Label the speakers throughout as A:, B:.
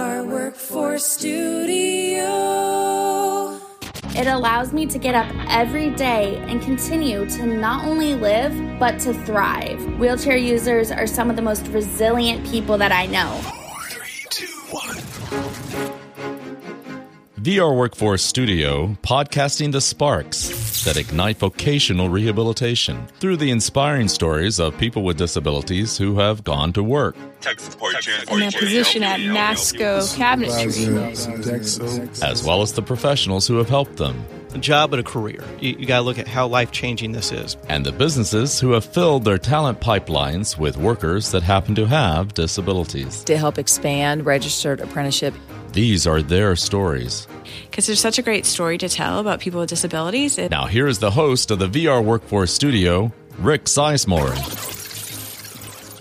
A: VR Workforce Studio.
B: It allows me to get up every day and continue to not only live, but to thrive. Wheelchair users are some of the most resilient people that I know.
C: VR Workforce Studio, podcasting the sparks that ignite vocational rehabilitation through the inspiring stories of people with disabilities who have gone to work.
D: Tech support
E: in their position at NASCO cabinetry.
C: as well as the professionals who have helped them,
F: a job and a career. You, you got to look at how life changing this is.
C: and the businesses who have filled their talent pipelines with workers that happen to have disabilities.
G: to help expand registered apprenticeship.
C: These are their stories.
E: Because there's such a great story to tell about people with disabilities. It-
C: Now, here is the host of the VR Workforce Studio, Rick Sizemore.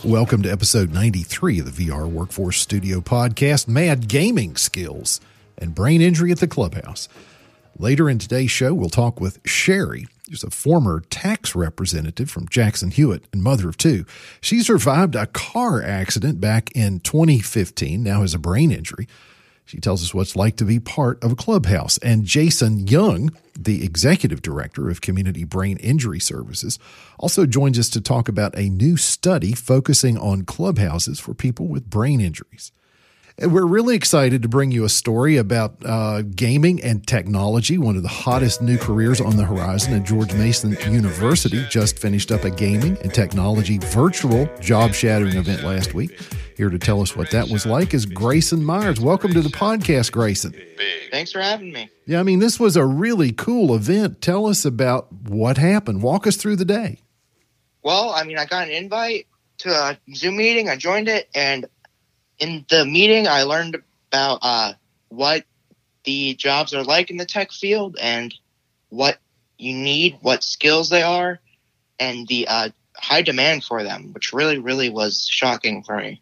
H: Welcome to episode 93 of the VR Workforce Studio podcast Mad Gaming Skills and Brain Injury at the Clubhouse. Later in today's show, we'll talk with Sherry, who's a former tax representative from Jackson Hewitt and mother of two. She survived a car accident back in 2015, now has a brain injury. She tells us what it's like to be part of a clubhouse. And Jason Young, the executive director of Community Brain Injury Services, also joins us to talk about a new study focusing on clubhouses for people with brain injuries. We're really excited to bring you a story about uh, gaming and technology, one of the hottest new careers on the horizon at George Mason University. Just finished up a gaming and technology virtual job shadowing event last week. Here to tell us what that was like is Grayson Myers. Welcome to the podcast, Grayson.
I: Thanks for having me.
H: Yeah, I mean, this was a really cool event. Tell us about what happened. Walk us through the day.
I: Well, I mean, I got an invite to a Zoom meeting. I joined it, and in the meeting, I learned about uh, what the jobs are like in the tech field and what you need, what skills they are, and the uh, high demand for them, which really, really was shocking for me.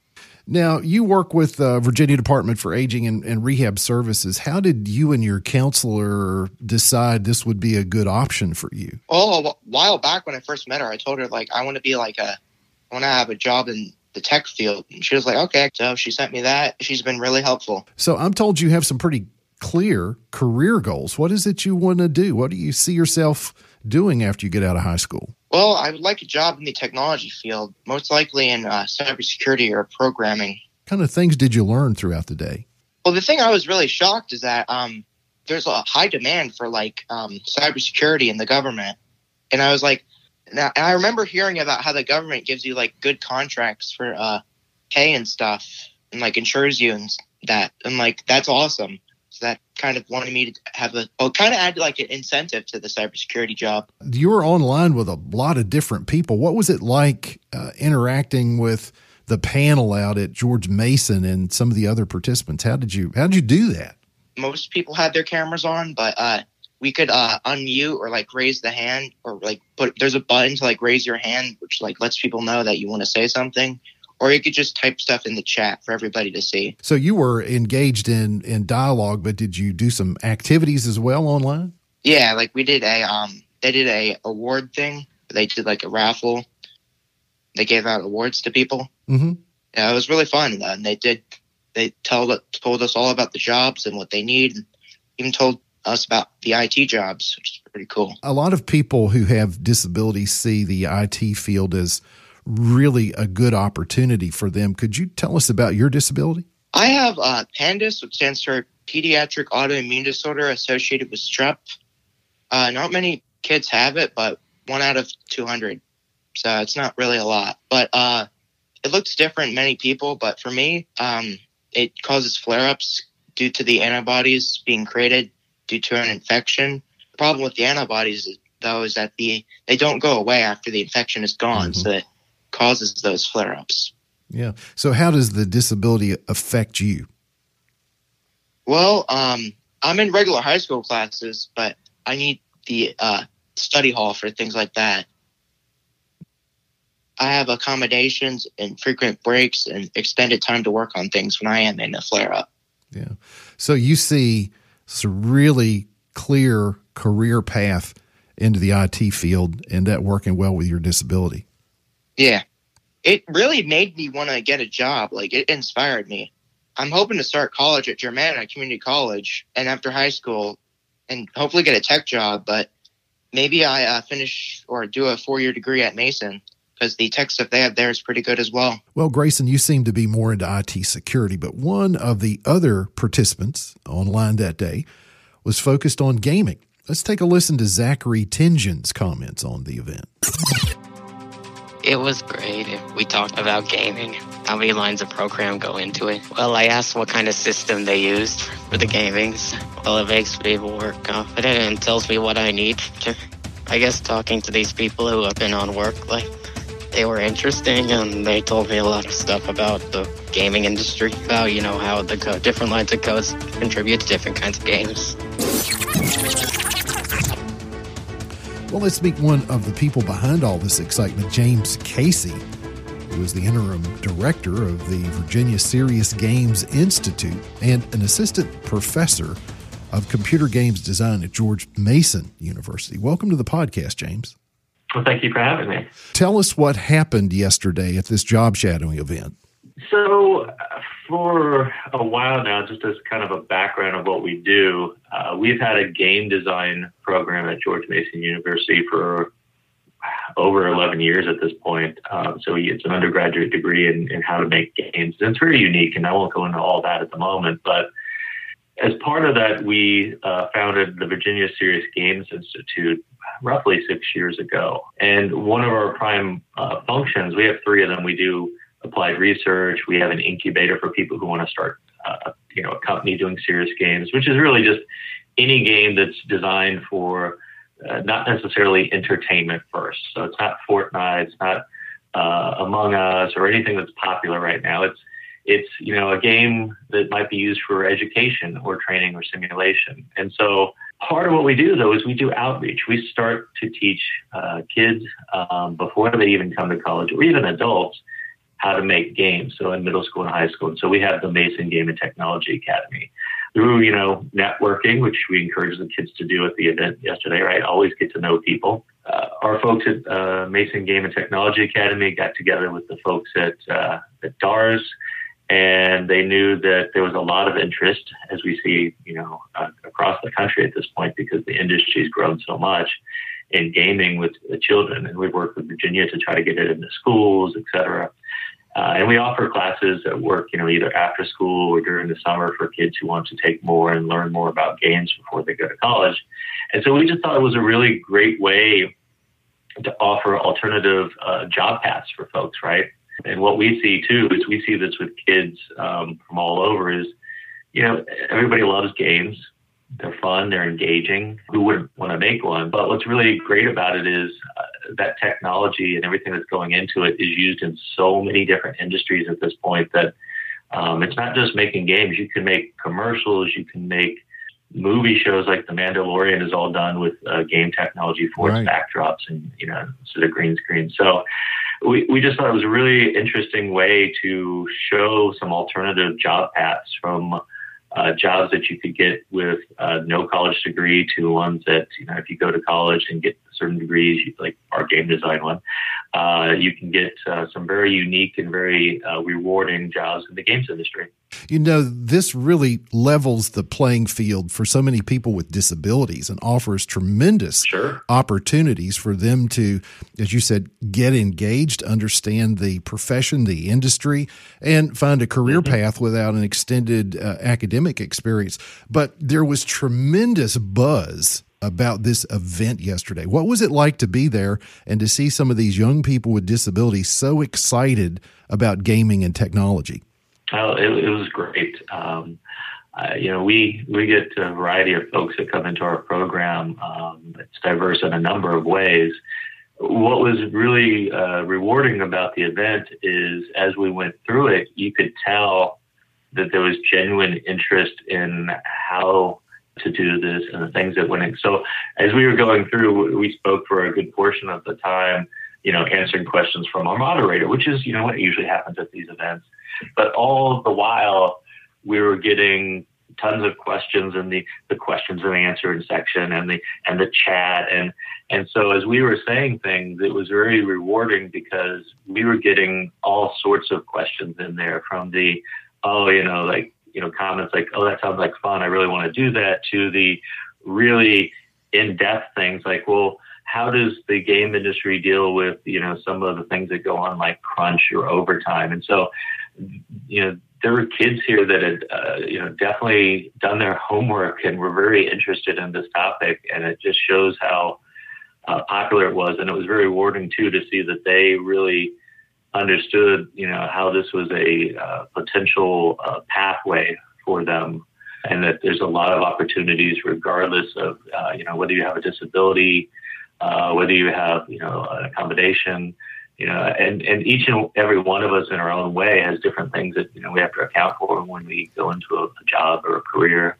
H: Now, you work with uh, Virginia Department for Aging and, and Rehab Services. How did you and your counselor decide this would be a good option for you?
I: Oh, a while back when I first met her, I told her like I want to be like a, I want to have a job in the tech field, and she was like, okay. So she sent me that. She's been really helpful.
H: So I'm told you have some pretty clear career goals. What is it you want to do? What do you see yourself doing after you get out of high school?
I: Well, I would like a job in the technology field, most likely in uh, cybersecurity or programming.
H: What kind of things did you learn throughout the day?
I: Well, the thing I was really shocked is that um, there's a high demand for like um, cybersecurity in the government, and I was like, now I remember hearing about how the government gives you like good contracts for uh, pay and stuff, and like insures you and that, and like that's awesome. So that kind of wanted me to have a, well, kind of add like an incentive to the cybersecurity job.
H: You were online with a lot of different people. What was it like uh, interacting with the panel out at George Mason and some of the other participants? How did you how did you do that?
I: most people had their cameras on, but uh, we could uh, unmute or like raise the hand or like put. There's a button to like raise your hand, which like lets people know that you want to say something, or you could just type stuff in the chat for everybody to see.
H: So you were engaged in in dialogue, but did you do some activities as well online?
I: Yeah, like we did a um, they did a award thing. They did like a raffle. They gave out awards to people.
H: Mm-hmm.
I: Yeah, it was really fun. And they did. They told told us all about the jobs and what they need, and even told us about the IT jobs, which is pretty cool.
H: A lot of people who have disabilities see the IT field as really a good opportunity for them. Could you tell us about your disability?
I: I have uh, PANDAS, which stands for Pediatric Autoimmune Disorder Associated with Strep. Uh, not many kids have it, but one out of 200. So it's not really a lot. But uh, it looks different in many people. But for me, um, it causes flare ups due to the antibodies being created due to an infection. The problem with the antibodies, though, is that the they don't go away after the infection is gone. So it causes those flare ups.
H: Yeah. So how does the disability affect you?
I: Well, um, I'm in regular high school classes, but I need the uh, study hall for things like that. I have accommodations and frequent breaks and extended time to work on things when I am in a flare up.
H: Yeah. So you see some really clear career path into the IT field and that working well with your disability.
I: Yeah. It really made me want to get a job. Like it inspired me. I'm hoping to start college at Germanna Community College and after high school and hopefully get a tech job. But maybe I uh, finish or do a four year degree at Mason because the tech stuff they have there is pretty good as well.
H: Well, Grayson, you seem to be more into IT security, but one of the other participants online that day was focused on gaming. Let's take a listen to Zachary Tingen's comments on the event.
J: It was great. We talked about gaming, how many lines of program go into it. Well, I asked what kind of system they used for the gamings. Well, it makes me more confident and tells me what I need. to, I guess talking to these people who have been on work, like, they were interesting and they told me a lot of stuff about the gaming industry, about, you know, how the co- different lines of codes contribute to different kinds of games.
H: Well, let's meet one of the people behind all this excitement, James Casey, who is the interim director of the Virginia Serious Games Institute and an assistant professor of computer games design at George Mason University. Welcome to the podcast, James.
K: Well, thank you for having me.
H: Tell us what happened yesterday at this job shadowing event.
K: So, uh, for a while now, just as kind of a background of what we do, uh, we've had a game design program at George Mason University for over 11 years at this point. Um, so it's an undergraduate degree in, in how to make games. And it's very unique, and I won't go into all that at the moment. But as part of that, we uh, founded the Virginia Serious Games Institute roughly six years ago. And one of our prime uh, functions, we have three of them. We do applied research. We have an incubator for people who want to start, uh, you know, a company doing serious games, which is really just any game that's designed for uh, not necessarily entertainment first. So it's not Fortnite, it's not uh, Among Us or anything that's popular right now. It's it's you know a game that might be used for education or training or simulation. And so part of what we do though is we do outreach. We start to teach uh, kids um, before they even come to college or even adults how to make games. So in middle school and high school. And so we have the Mason Game and Technology Academy through, you know, networking, which we encourage the kids to do at the event yesterday, right? Always get to know people. Uh, our folks at uh, Mason Game and Technology Academy got together with the folks at, uh, at DARS and they knew that there was a lot of interest as we see, you know, across the country at this point because the industry's grown so much in gaming with children. And we've worked with Virginia to try to get it into schools, et cetera. Uh, and we offer classes at work, you know, either after school or during the summer for kids who want to take more and learn more about games before they go to college. And so we just thought it was a really great way to offer alternative uh, job paths for folks, right? And what we see too is we see this with kids um, from all over is, you know, everybody loves games. They're fun, they're engaging. Who wouldn't want to make one? But what's really great about it is uh, that technology and everything that's going into it is used in so many different industries at this point that um, it's not just making games. You can make commercials, you can make movie shows like The Mandalorian is all done with uh, game technology for right. its backdrops and you know sort of green screen. So we, we just thought it was a really interesting way to show some alternative job paths from uh, jobs that you could get with uh, no college degree to ones that, you know, if you go to college and get certain degrees, like our game design one, uh, you can get uh, some very unique and very uh, rewarding jobs in the games industry.
H: You know, this really levels the playing field for so many people with disabilities and offers tremendous
K: sure.
H: opportunities for them to, as you said, get engaged, understand the profession, the industry, and find a career mm-hmm. path without an extended uh, academic experience. But there was tremendous buzz about this event yesterday. What was it like to be there and to see some of these young people with disabilities so excited about gaming and technology?
K: Oh, it, it was great. Um, uh, you know, we we get a variety of folks that come into our program. Um, it's diverse in a number of ways. What was really uh, rewarding about the event is, as we went through it, you could tell that there was genuine interest in how to do this and the things that went in. So as we were going through, we spoke for a good portion of the time, you know, answering questions from our moderator, which is, you know, what usually happens at these events. But all the while, we were getting tons of questions in the, the questions and answering section and the and the chat and and so as we were saying things, it was very rewarding because we were getting all sorts of questions in there from the oh, you know, like, you know, comments like, oh, that sounds like fun. I really want to do that to the really in depth things like, well, how does the game industry deal with, you know, some of the things that go on like crunch or overtime? And so, you know, there were kids here that had, uh, you know, definitely done their homework and were very interested in this topic. And it just shows how uh, popular it was. And it was very rewarding too to see that they really understood, you know, how this was a uh, potential uh, pathway for them, and that there's a lot of opportunities regardless of, uh, you know, whether you have a disability, uh, whether you have, you know, an accommodation, you know, and, and each and every one of us in our own way has different things that, you know, we have to account for when we go into a, a job or a career.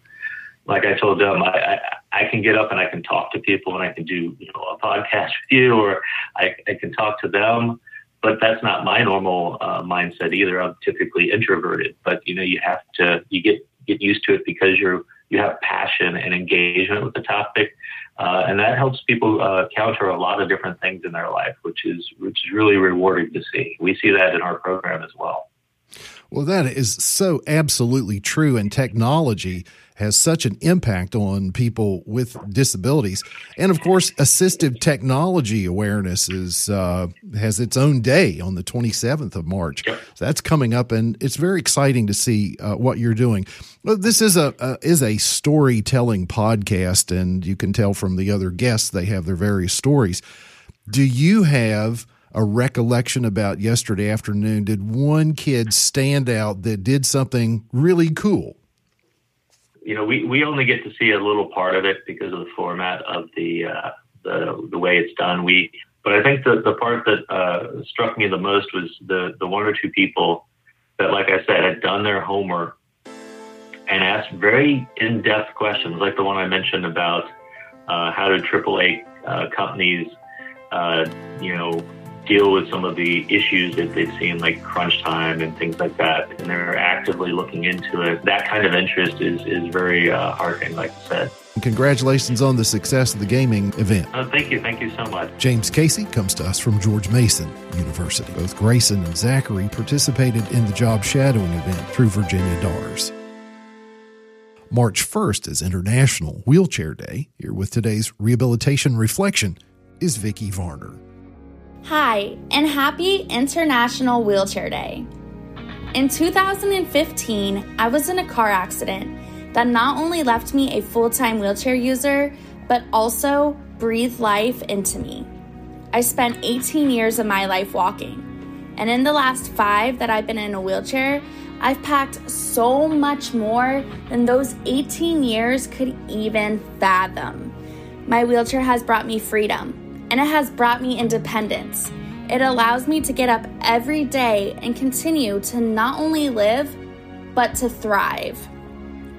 K: Like I told them, I, I, I can get up and I can talk to people and I can do, you know, a podcast with you or I, I can talk to them but that's not my normal uh, mindset either. I'm typically introverted, but you know, you have to you get get used to it because you're you have passion and engagement with the topic, uh, and that helps people uh, counter a lot of different things in their life, which is which is really rewarding to see. We see that in our program as well.
H: Well, that is so absolutely true, and technology has such an impact on people with disabilities. And of course, assistive technology awareness is uh, has its own day on the 27th of March. So that's coming up, and it's very exciting to see uh, what you're doing. Well, this is a uh, is a storytelling podcast, and you can tell from the other guests they have their various stories. Do you have a recollection about yesterday afternoon? Did one kid stand out that did something really cool?
K: you know, we, we only get to see a little part of it because of the format of the uh, the the way it's done. We, but I think the the part that uh, struck me the most was the the one or two people that, like I said, had done their homework and asked very in depth questions, like the one I mentioned about uh, how do AAA uh, companies, uh, you know, deal with some of the issues that they've seen, like crunch time and things like that, and they're actively looking into it. That kind of interest is is very uh, heartening, like I said.
H: Congratulations on the success of the gaming event.
K: Oh, thank you. Thank you so much.
H: James Casey comes to us from George Mason University. Both Grayson and Zachary participated in the job shadowing event through Virginia DARS. March 1st is International Wheelchair Day. Here with today's rehabilitation reflection is Vicki Varner.
B: Hi, and happy International Wheelchair Day. In 2015, I was in a car accident that not only left me a full time wheelchair user, but also breathed life into me. I spent 18 years of my life walking, and in the last five that I've been in a wheelchair, I've packed so much more than those 18 years could even fathom. My wheelchair has brought me freedom and it has brought me independence. It allows me to get up every day and continue to not only live, but to thrive.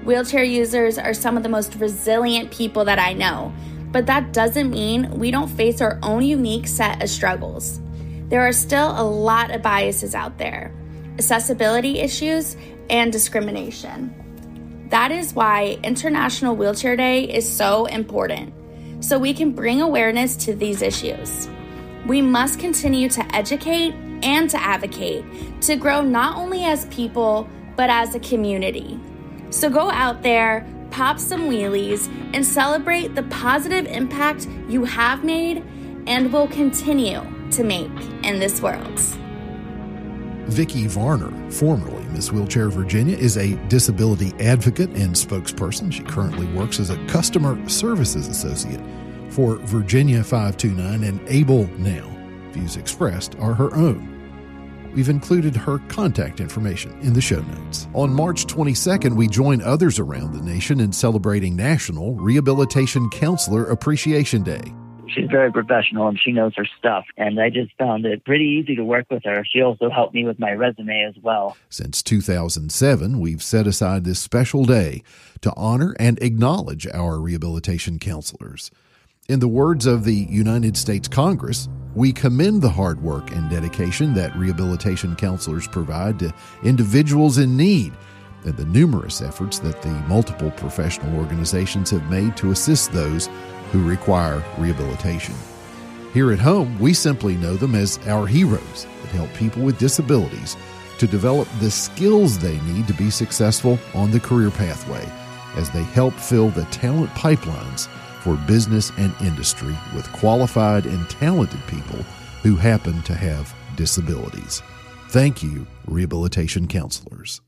B: Wheelchair users are some of the most resilient people that I know, but that doesn't mean we don't face our own unique set of struggles. There are still a lot of biases out there, accessibility issues, and discrimination. That is why International Wheelchair Day is so important so we can bring awareness to these issues. We must continue to educate and to advocate to grow not only as people, but as a community. So go out there, pop some wheelies, and celebrate the positive impact you have made and will continue to make in this world.
H: Vicki Varner, formerly Miss Wheelchair Virginia, is a disability advocate and spokesperson. She currently works as a customer services associate for Virginia 529 and Able Now. Views expressed are her own. We've included her contact information in the show notes. On March 22nd, we join others around the nation in celebrating National Rehabilitation Counselor Appreciation Day.
L: She's very professional and she knows her stuff. And I just found it pretty easy to work with her. She also helped me with my resume as well.
H: Since 2007, we've set aside this special day to honor and acknowledge our rehabilitation counselors. In the words of the United States Congress, we commend the hard work and dedication that rehabilitation counselors provide to individuals in need and the numerous efforts that the multiple professional organizations have made to assist those who require rehabilitation. Here at home, we simply know them as our heroes that help people with disabilities to develop the skills they need to be successful on the career pathway as they help fill the talent pipelines for business and industry with qualified and talented people who happen to have disabilities. Thank you, rehabilitation counselors.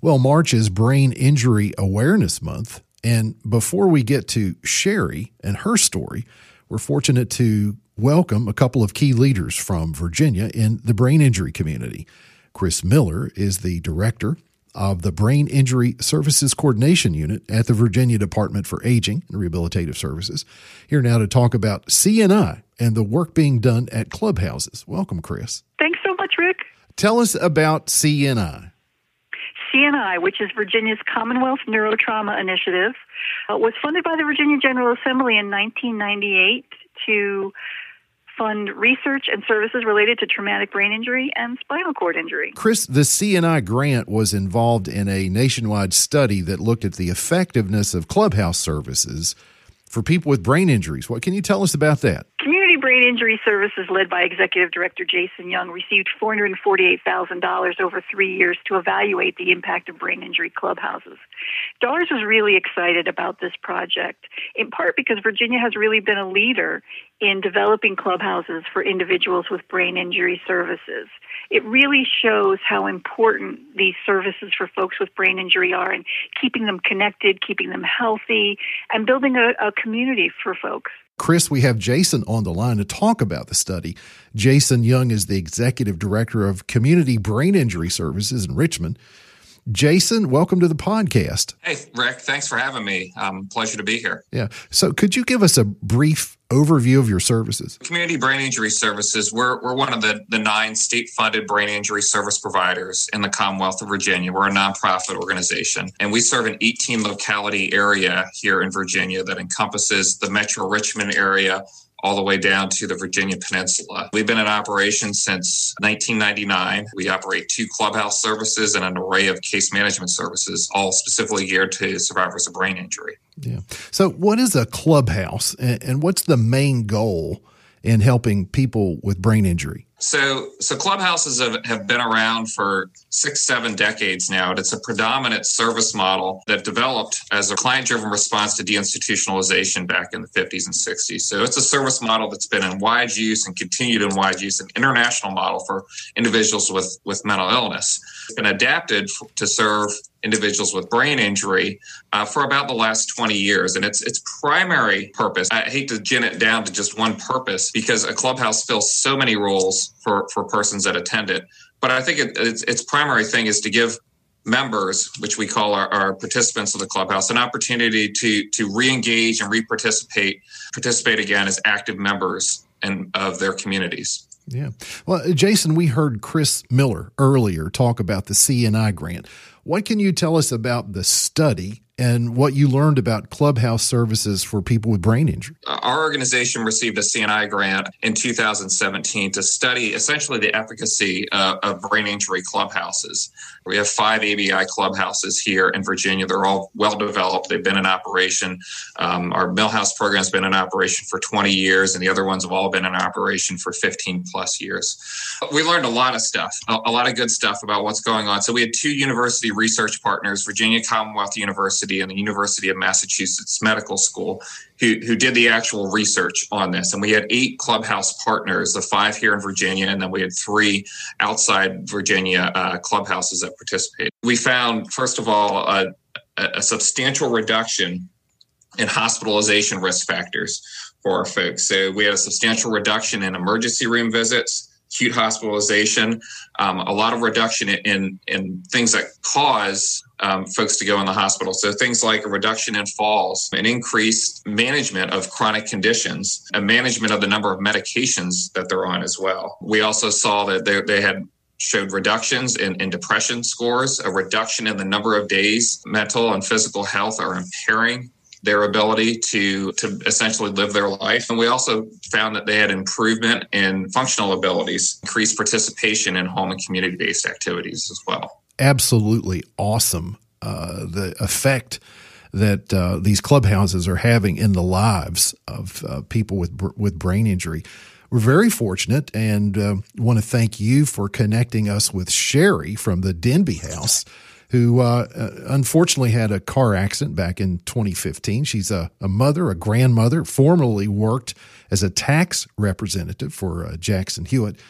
H: Well, March is Brain Injury Awareness Month. And before we get to Sherry and her story, we're fortunate to welcome a couple of key leaders from Virginia in the brain injury community. Chris Miller is the director of the Brain Injury Services Coordination Unit at the Virginia Department for Aging and Rehabilitative Services. Here now to talk about CNI and the work being done at clubhouses. Welcome, Chris.
M: Thanks so much, Rick.
H: Tell us about CNI.
M: CNI, which is Virginia's Commonwealth Neurotrauma Initiative, uh, was funded by the Virginia General Assembly in 1998 to fund research and services related to traumatic brain injury and spinal cord injury.
H: Chris, the CNI grant was involved in a nationwide study that looked at the effectiveness of clubhouse services for people with brain injuries. What can you tell us about that?
M: Community Brain Injury Services, led by Executive Director Jason Young, received $448,000 over three years to evaluate the impact of brain injury clubhouses. DARS was really excited about this project, in part because Virginia has really been a leader in developing clubhouses for individuals with brain injury services. It really shows how important these services for folks with brain injury are and keeping them connected, keeping them healthy, and building a, a community for folks.
H: Chris, we have Jason on the line to talk about the study. Jason Young is the executive director of Community Brain Injury Services in Richmond. Jason, welcome to the podcast.
N: Hey, Rick, thanks for having me. Um, pleasure to be here.
H: Yeah. So, could you give us a brief overview of your services?
N: Community Brain Injury Services, we're, we're one of the, the nine state funded brain injury service providers in the Commonwealth of Virginia. We're a nonprofit organization, and we serve an 18 locality area here in Virginia that encompasses the Metro Richmond area all the way down to the Virginia Peninsula. We've been in operation since 1999. We operate two clubhouse services and an array of case management services, all specifically geared to survivors of brain injury.
H: Yeah. So, what is a clubhouse and what's the main goal in helping people with brain injury?
N: So, so clubhouses have, have been around for six, seven decades now. And it's a predominant service model that developed as a client driven response to deinstitutionalization back in the 50s and 60s. So, it's a service model that's been in wide use and continued in wide use, an international model for individuals with, with mental illness. It's been adapted to serve individuals with brain injury uh, for about the last 20 years. And its its primary purpose, I hate to gin it down to just one purpose because a clubhouse fills so many roles for, for persons that attend it. But I think it, its, its primary thing is to give members, which we call our, our, participants of the clubhouse, an opportunity to to re-engage and re-participate, participate again as active members and of their communities.
H: Yeah. Well, Jason, we heard Chris Miller earlier talk about the CNI grant. What can you tell us about the study and what you learned about clubhouse services for people with brain injury.
N: Our organization received a CNI grant in 2017 to study essentially the efficacy uh, of brain injury clubhouses. We have five ABI clubhouses here in Virginia. They're all well developed. They've been in operation. Um, our Millhouse program has been in operation for 20 years, and the other ones have all been in operation for 15 plus years. We learned a lot of stuff, a, a lot of good stuff about what's going on. So we had two university research partners, Virginia Commonwealth University University and the University of Massachusetts Medical School who, who did the actual research on this. And we had eight clubhouse partners, the five here in Virginia, and then we had three outside Virginia uh, clubhouses that participated. We found, first of all, a, a substantial reduction in hospitalization risk factors for our folks. So we had a substantial reduction in emergency room visits acute hospitalization, um, a lot of reduction in, in things that cause um, folks to go in the hospital. So things like a reduction in falls, an increased management of chronic conditions, a management of the number of medications that they're on as well. We also saw that they, they had showed reductions in, in depression scores, a reduction in the number of days mental and physical health are impairing their ability to to essentially live their life. And we also found that they had improvement in functional abilities, increased participation in home and community based activities as well.
H: Absolutely awesome. Uh, the effect that uh, these clubhouses are having in the lives of uh, people with with brain injury we're very fortunate and uh, want to thank you for connecting us with Sherry from the Denbigh House, who uh, uh, unfortunately had a car accident back in 2015. She's a, a mother, a grandmother, formerly worked as a tax representative for uh, Jackson Hewitt.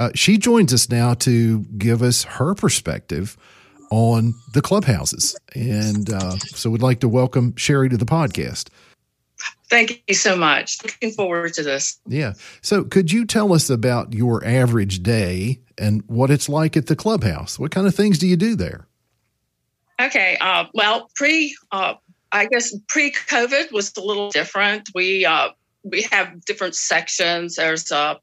H: Uh, she joins us now to give us her perspective on the clubhouses. And uh, so we'd like to welcome Sherry to the podcast.
O: Thank you so much. Looking forward to this.
H: Yeah. So, could you tell us about your average day and what it's like at the clubhouse? What kind of things do you do there?
O: Okay. Uh, well, pre, uh, I guess pre COVID was a little different. We uh, we have different sections. There's a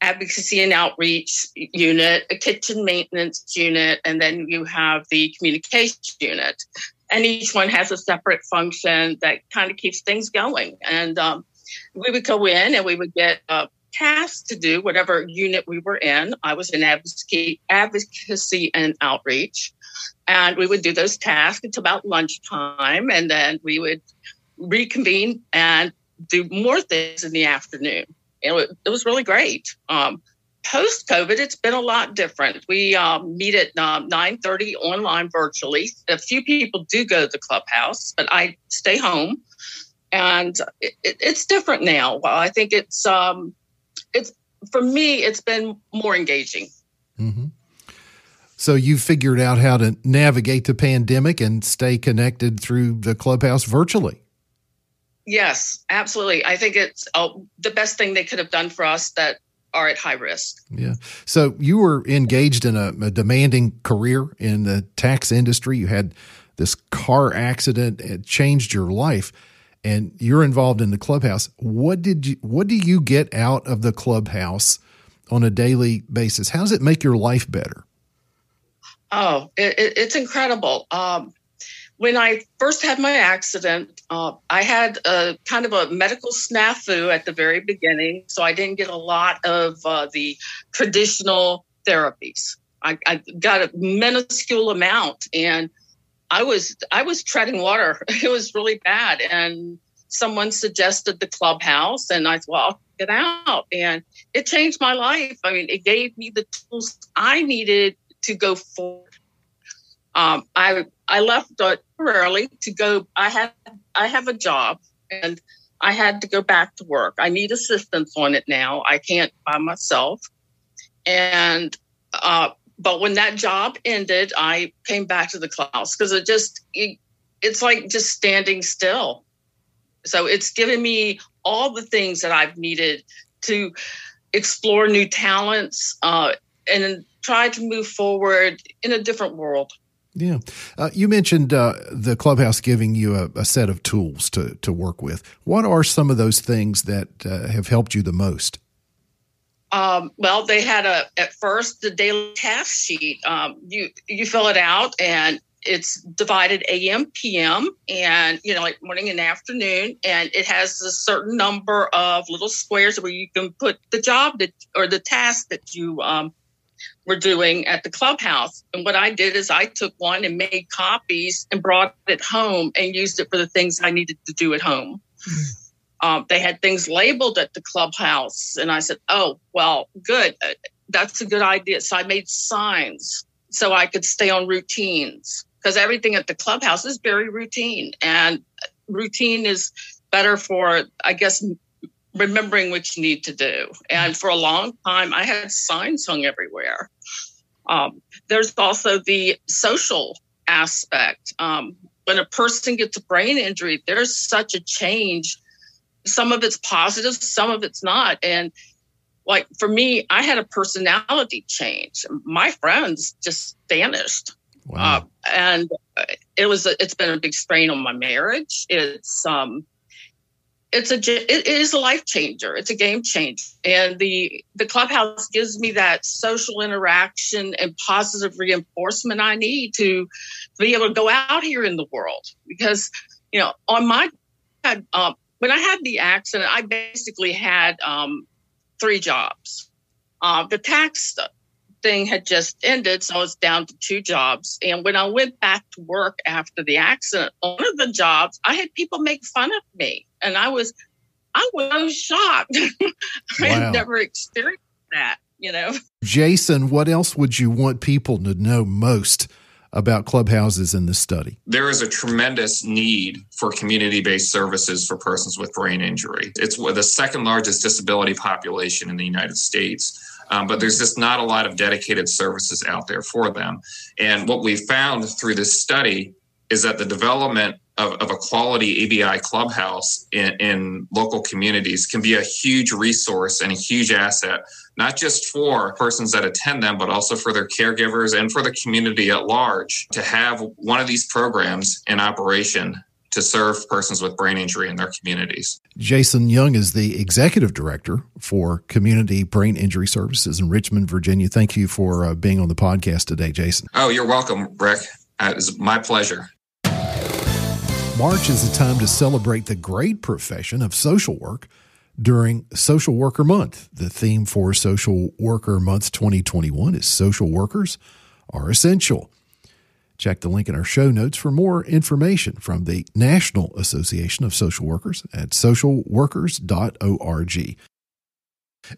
O: advocacy and outreach unit, a kitchen maintenance unit, and then you have the communication unit and each one has a separate function that kind of keeps things going. And um, we would go in and we would get a task to do whatever unit we were in. I was in advocacy, advocacy and outreach, and we would do those tasks until about lunchtime, and then we would reconvene and do more things in the afternoon. It, it was really great. Um, post COVID, it's been a lot different. We um, meet at um, 9.30 online virtually. A few people do go to the clubhouse, but I stay home. And it, it, it's different now. Well, I think it's, um, it's for me, it's been more engaging.
H: Mm-hmm. So you figured out how to navigate the pandemic and stay connected through the clubhouse virtually.
O: Yes, absolutely. I think it's uh, the best thing they could have done for us that are at high risk.
H: Yeah. So you were engaged in a, a, demanding career in the tax industry. You had this car accident, it changed your life, and you're involved in the clubhouse. What did you what do you get out of the clubhouse on a daily basis? How does it make your life better?
O: Oh, it, it, it's incredible. Um, when I first had my accident, uh, I had a kind of a medical snafu at the very beginning, so I didn't get a lot of uh, the traditional therapies. I, I, got a minuscule amount, and I was I was treading water. It was really bad, and someone suggested the clubhouse, and I thought, well, I'll get out, and it changed my life. I mean, it gave me the tools I needed to go forward. Um, I I left temporarily to go. I had I have a job and I had to go back to work. I need assistance on it now. I can't by myself. And uh, but when that job ended, I came back to the class because it just it, it's like just standing still. So it's given me all the things that I've needed to explore new talents uh, and try to move forward in a different world.
H: Yeah. Uh, you mentioned uh, the clubhouse giving you a, a, set of tools to, to work with. What are some of those things that uh, have helped you the most?
O: Um, well, they had a at first the daily task sheet. Um, you you fill it out and it's divided AM PM and you know like morning and afternoon and it has a certain number of little squares where you can put the job that or the task that you um, were doing at the clubhouse. And what I did is I took one and made copies and brought it home and used it for the things I needed to do at home. Mm. Um, they had things labeled at the clubhouse. And I said, oh, well, good. Uh, that's a good idea. So I made signs so I could stay on routines because everything at the clubhouse is very routine. And routine is better for, I guess, remembering what you need to do. And for a long time, I had signs hung everywhere. Um, there's also the social aspect. Um, when a person gets a brain injury, there's such a change. Some of it's positive, some of it's not. And like for me, I had a personality change. My friends just vanished. Wow. Uh, and it was a, it's been a big strain on my marriage. It's um it's a it is a life changer it's a game changer and the the clubhouse gives me that social interaction and positive reinforcement i need to be able to go out here in the world because you know on my um, when i had the accident i basically had um, three jobs uh, the tax thing had just ended, so I was down to two jobs. And when I went back to work after the accident, one of the jobs, I had people make fun of me. And I was I was shocked. I had never experienced that, you know.
H: Jason, what else would you want people to know most about clubhouses in this study?
N: There is a tremendous need for community based services for persons with brain injury. It's the second largest disability population in the United States. Um, but there's just not a lot of dedicated services out there for them. And what we found through this study is that the development of, of a quality ABI clubhouse in, in local communities can be a huge resource and a huge asset, not just for persons that attend them, but also for their caregivers and for the community at large to have one of these programs in operation to serve persons with brain injury in their communities.
H: Jason Young is the executive director for Community Brain Injury Services in Richmond, Virginia. Thank you for uh, being on the podcast today, Jason.
N: Oh, you're welcome, Rick. Uh, it's my pleasure.
H: March is a time to celebrate the great profession of social work during Social Worker Month. The theme for Social Worker Month 2021 is Social Workers Are Essential. Check the link in our show notes for more information from the National Association of Social Workers at socialworkers.org.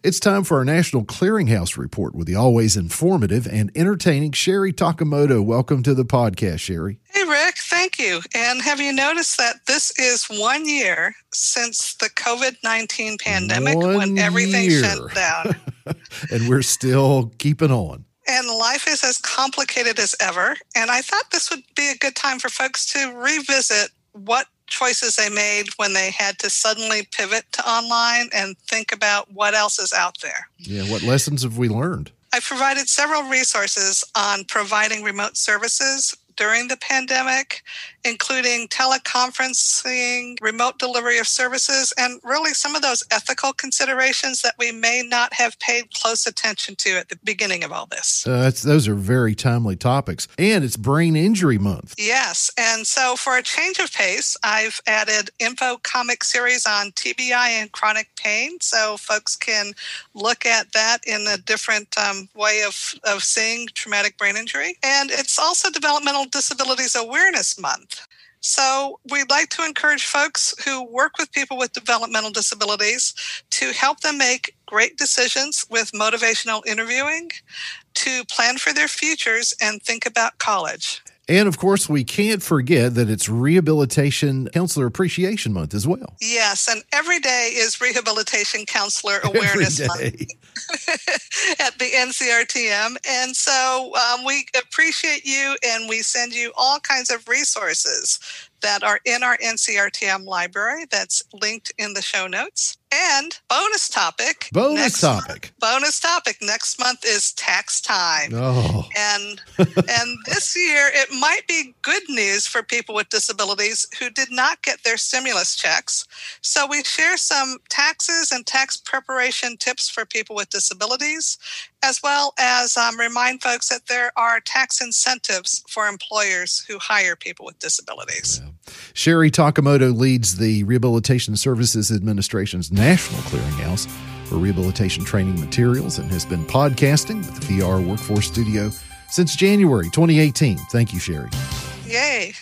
H: It's time for our National Clearinghouse report with the always informative and entertaining Sherry Takamoto. Welcome to the podcast, Sherry.
P: Hey, Rick, thank you. And have you noticed that this is one year since the COVID 19 pandemic
H: One
P: when everything
H: year.
P: shut down?
H: and we're still keeping on.
P: and life is as complicated as ever. And I thought this would be a good time for folks to revisit what choices they made when they had to suddenly pivot to online and think about what else is out there.
H: Yeah, what lessons have we learned?
P: I provided several resources on providing remote services during the pandemic, including teleconferencing, remote delivery of services, and really some of those ethical considerations that we may not have paid close attention to at the beginning of all this.
H: Uh, those are very timely topics. And it's Brain Injury Month.
P: Yes. And so for a change of pace, I've added info comic series on TBI and chronic pain. So folks can look at that in a different um, way of, of seeing traumatic brain injury. And it's also Developmental Disabilities Awareness Month. So, we'd like to encourage folks who work with people with developmental disabilities to help them make great decisions with motivational interviewing, to plan for their futures, and think about college.
H: And of course, we can't forget that it's Rehabilitation Counselor Appreciation Month as well.
P: Yes, and every day is Rehabilitation Counselor Awareness Month at the NCRTM. And so um, we appreciate you and we send you all kinds of resources that are in our NCRTM library that's linked in the show notes. And bonus topic.
H: Bonus
P: next
H: topic.
P: bonus topic next month is tax time.
H: Oh.
P: And and this year it might be good news for people with disabilities who did not get their stimulus checks. So we share some taxes and tax preparation tips for people with disabilities, as well as um, remind folks that there are tax incentives for employers who hire people with disabilities.
H: Sherry Takamoto leads the Rehabilitation Services Administration's National Clearinghouse for rehabilitation training materials and has been podcasting with the VR Workforce Studio since January 2018. Thank you, Sherry.
P: Yay!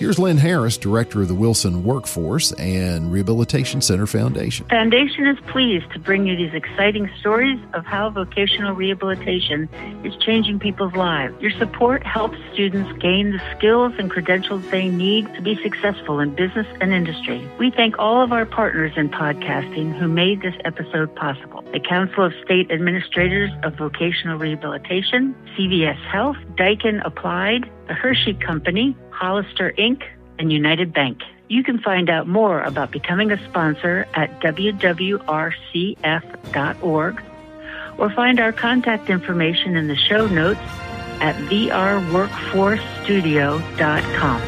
H: Here's Lynn Harris, Director of the Wilson Workforce and Rehabilitation Center Foundation.
Q: Foundation is pleased to bring you these exciting stories of how vocational rehabilitation is changing people's lives. Your support helps students gain the skills and credentials they need to be successful in business and industry. We thank all of our partners in podcasting who made this episode possible. The Council of State Administrators of Vocational Rehabilitation, CVS Health, Daikin Applied, the Hershey Company, Hollister Inc., and United Bank. You can find out more about becoming a sponsor at wwrcf.org or find our contact information in the show notes at vrworkforcestudio.com.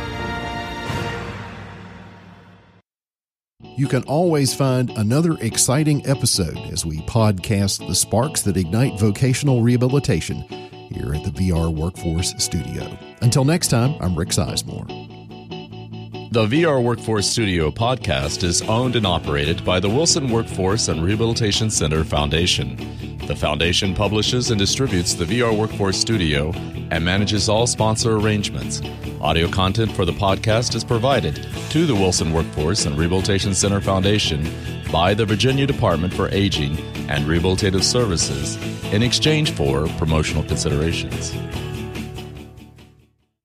H: You can always find another exciting episode as we podcast the sparks that ignite vocational rehabilitation here at the VR Workforce Studio. Until next time, I'm Rick Sizemore.
C: The VR Workforce Studio podcast is owned and operated by the Wilson Workforce and Rehabilitation Center Foundation. The Foundation publishes and distributes the VR Workforce Studio and manages all sponsor arrangements. Audio content for the podcast is provided to the Wilson Workforce and Rehabilitation Center Foundation by the Virginia Department for Aging and Rehabilitative Services in exchange for promotional considerations.